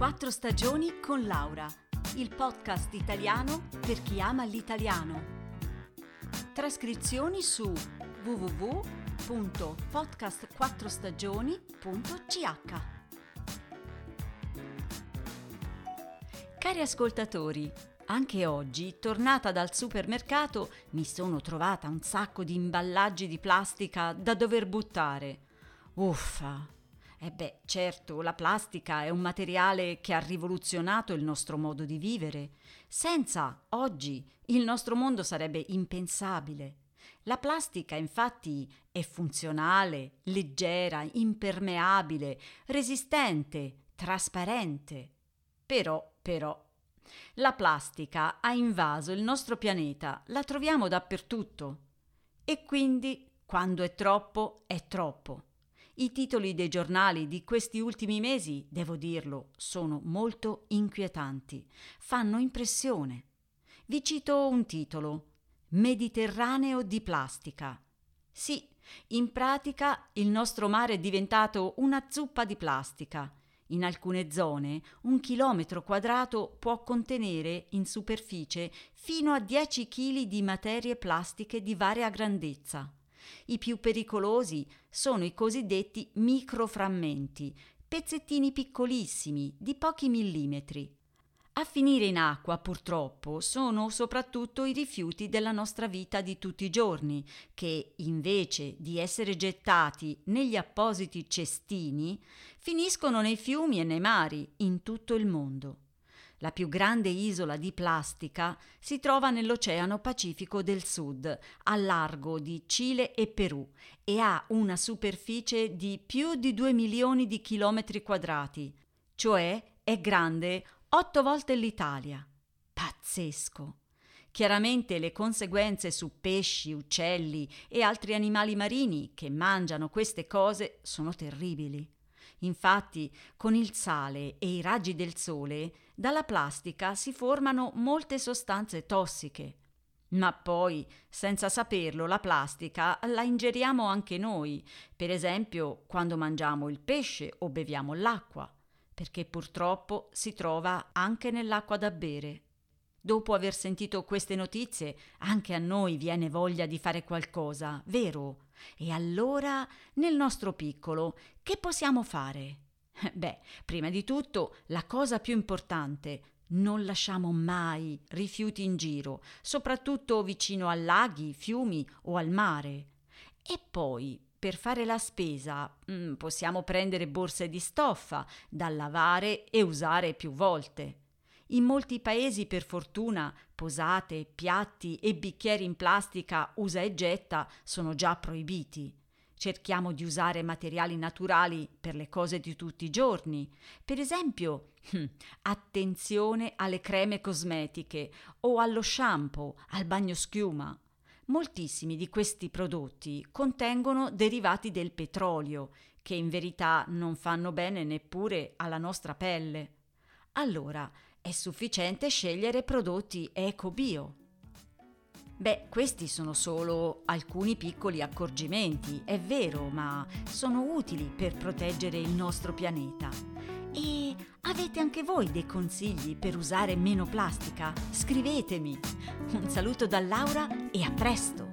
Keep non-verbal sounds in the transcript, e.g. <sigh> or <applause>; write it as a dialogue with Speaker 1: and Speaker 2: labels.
Speaker 1: Quattro stagioni con Laura, il podcast italiano per chi ama l'italiano. Trascrizioni su www.podcastquattrostagioni.ch Cari ascoltatori, anche oggi, tornata dal supermercato, mi sono trovata un sacco di imballaggi di plastica da dover buttare. Uffa! E beh, certo, la plastica è un materiale che ha rivoluzionato il nostro modo di vivere. Senza, oggi, il nostro mondo sarebbe impensabile. La plastica infatti è funzionale, leggera, impermeabile, resistente, trasparente. Però, però, la plastica ha invaso il nostro pianeta, la troviamo dappertutto. E quindi, quando è troppo, è troppo. I titoli dei giornali di questi ultimi mesi, devo dirlo, sono molto inquietanti, fanno impressione. Vi cito un titolo: Mediterraneo di plastica. Sì, in pratica il nostro mare è diventato una zuppa di plastica in alcune zone un chilometro quadrato può contenere in superficie fino a 10 kg di materie plastiche di varia grandezza. I più pericolosi sono i cosiddetti microframmenti, pezzettini piccolissimi di pochi millimetri. A finire in acqua, purtroppo, sono soprattutto i rifiuti della nostra vita di tutti i giorni, che invece di essere gettati negli appositi cestini, finiscono nei fiumi e nei mari in tutto il mondo. La più grande isola di plastica si trova nell'Oceano Pacifico del Sud, a largo di Cile e Perù, e ha una superficie di più di 2 milioni di chilometri quadrati, cioè è grande otto volte l'Italia. Pazzesco! Chiaramente le conseguenze su pesci, uccelli e altri animali marini che mangiano queste cose sono terribili. Infatti, con il sale e i raggi del sole, dalla plastica si formano molte sostanze tossiche. Ma poi, senza saperlo, la plastica la ingeriamo anche noi, per esempio quando mangiamo il pesce o beviamo l'acqua perché purtroppo si trova anche nell'acqua da bere. Dopo aver sentito queste notizie, anche a noi viene voglia di fare qualcosa, vero? E allora, nel nostro piccolo, che possiamo fare? <laughs> Beh, prima di tutto, la cosa più importante, non lasciamo mai rifiuti in giro, soprattutto vicino a laghi, fiumi o al mare. E poi, per fare la spesa mm, possiamo prendere borse di stoffa da lavare e usare più volte. In molti paesi, per fortuna, posate, piatti e bicchieri in plastica usa e getta sono già proibiti. Cerchiamo di usare materiali naturali per le cose di tutti i giorni. Per esempio, hm, attenzione alle creme cosmetiche o allo shampoo, al bagno schiuma. Moltissimi di questi prodotti contengono derivati del petrolio, che in verità non fanno bene neppure alla nostra pelle. Allora è sufficiente scegliere prodotti eco-bio. Beh, questi sono solo alcuni piccoli accorgimenti, è vero, ma sono utili per proteggere il nostro pianeta. E avete anche voi dei consigli per usare meno plastica? Scrivetemi! Un saluto da Laura e a presto!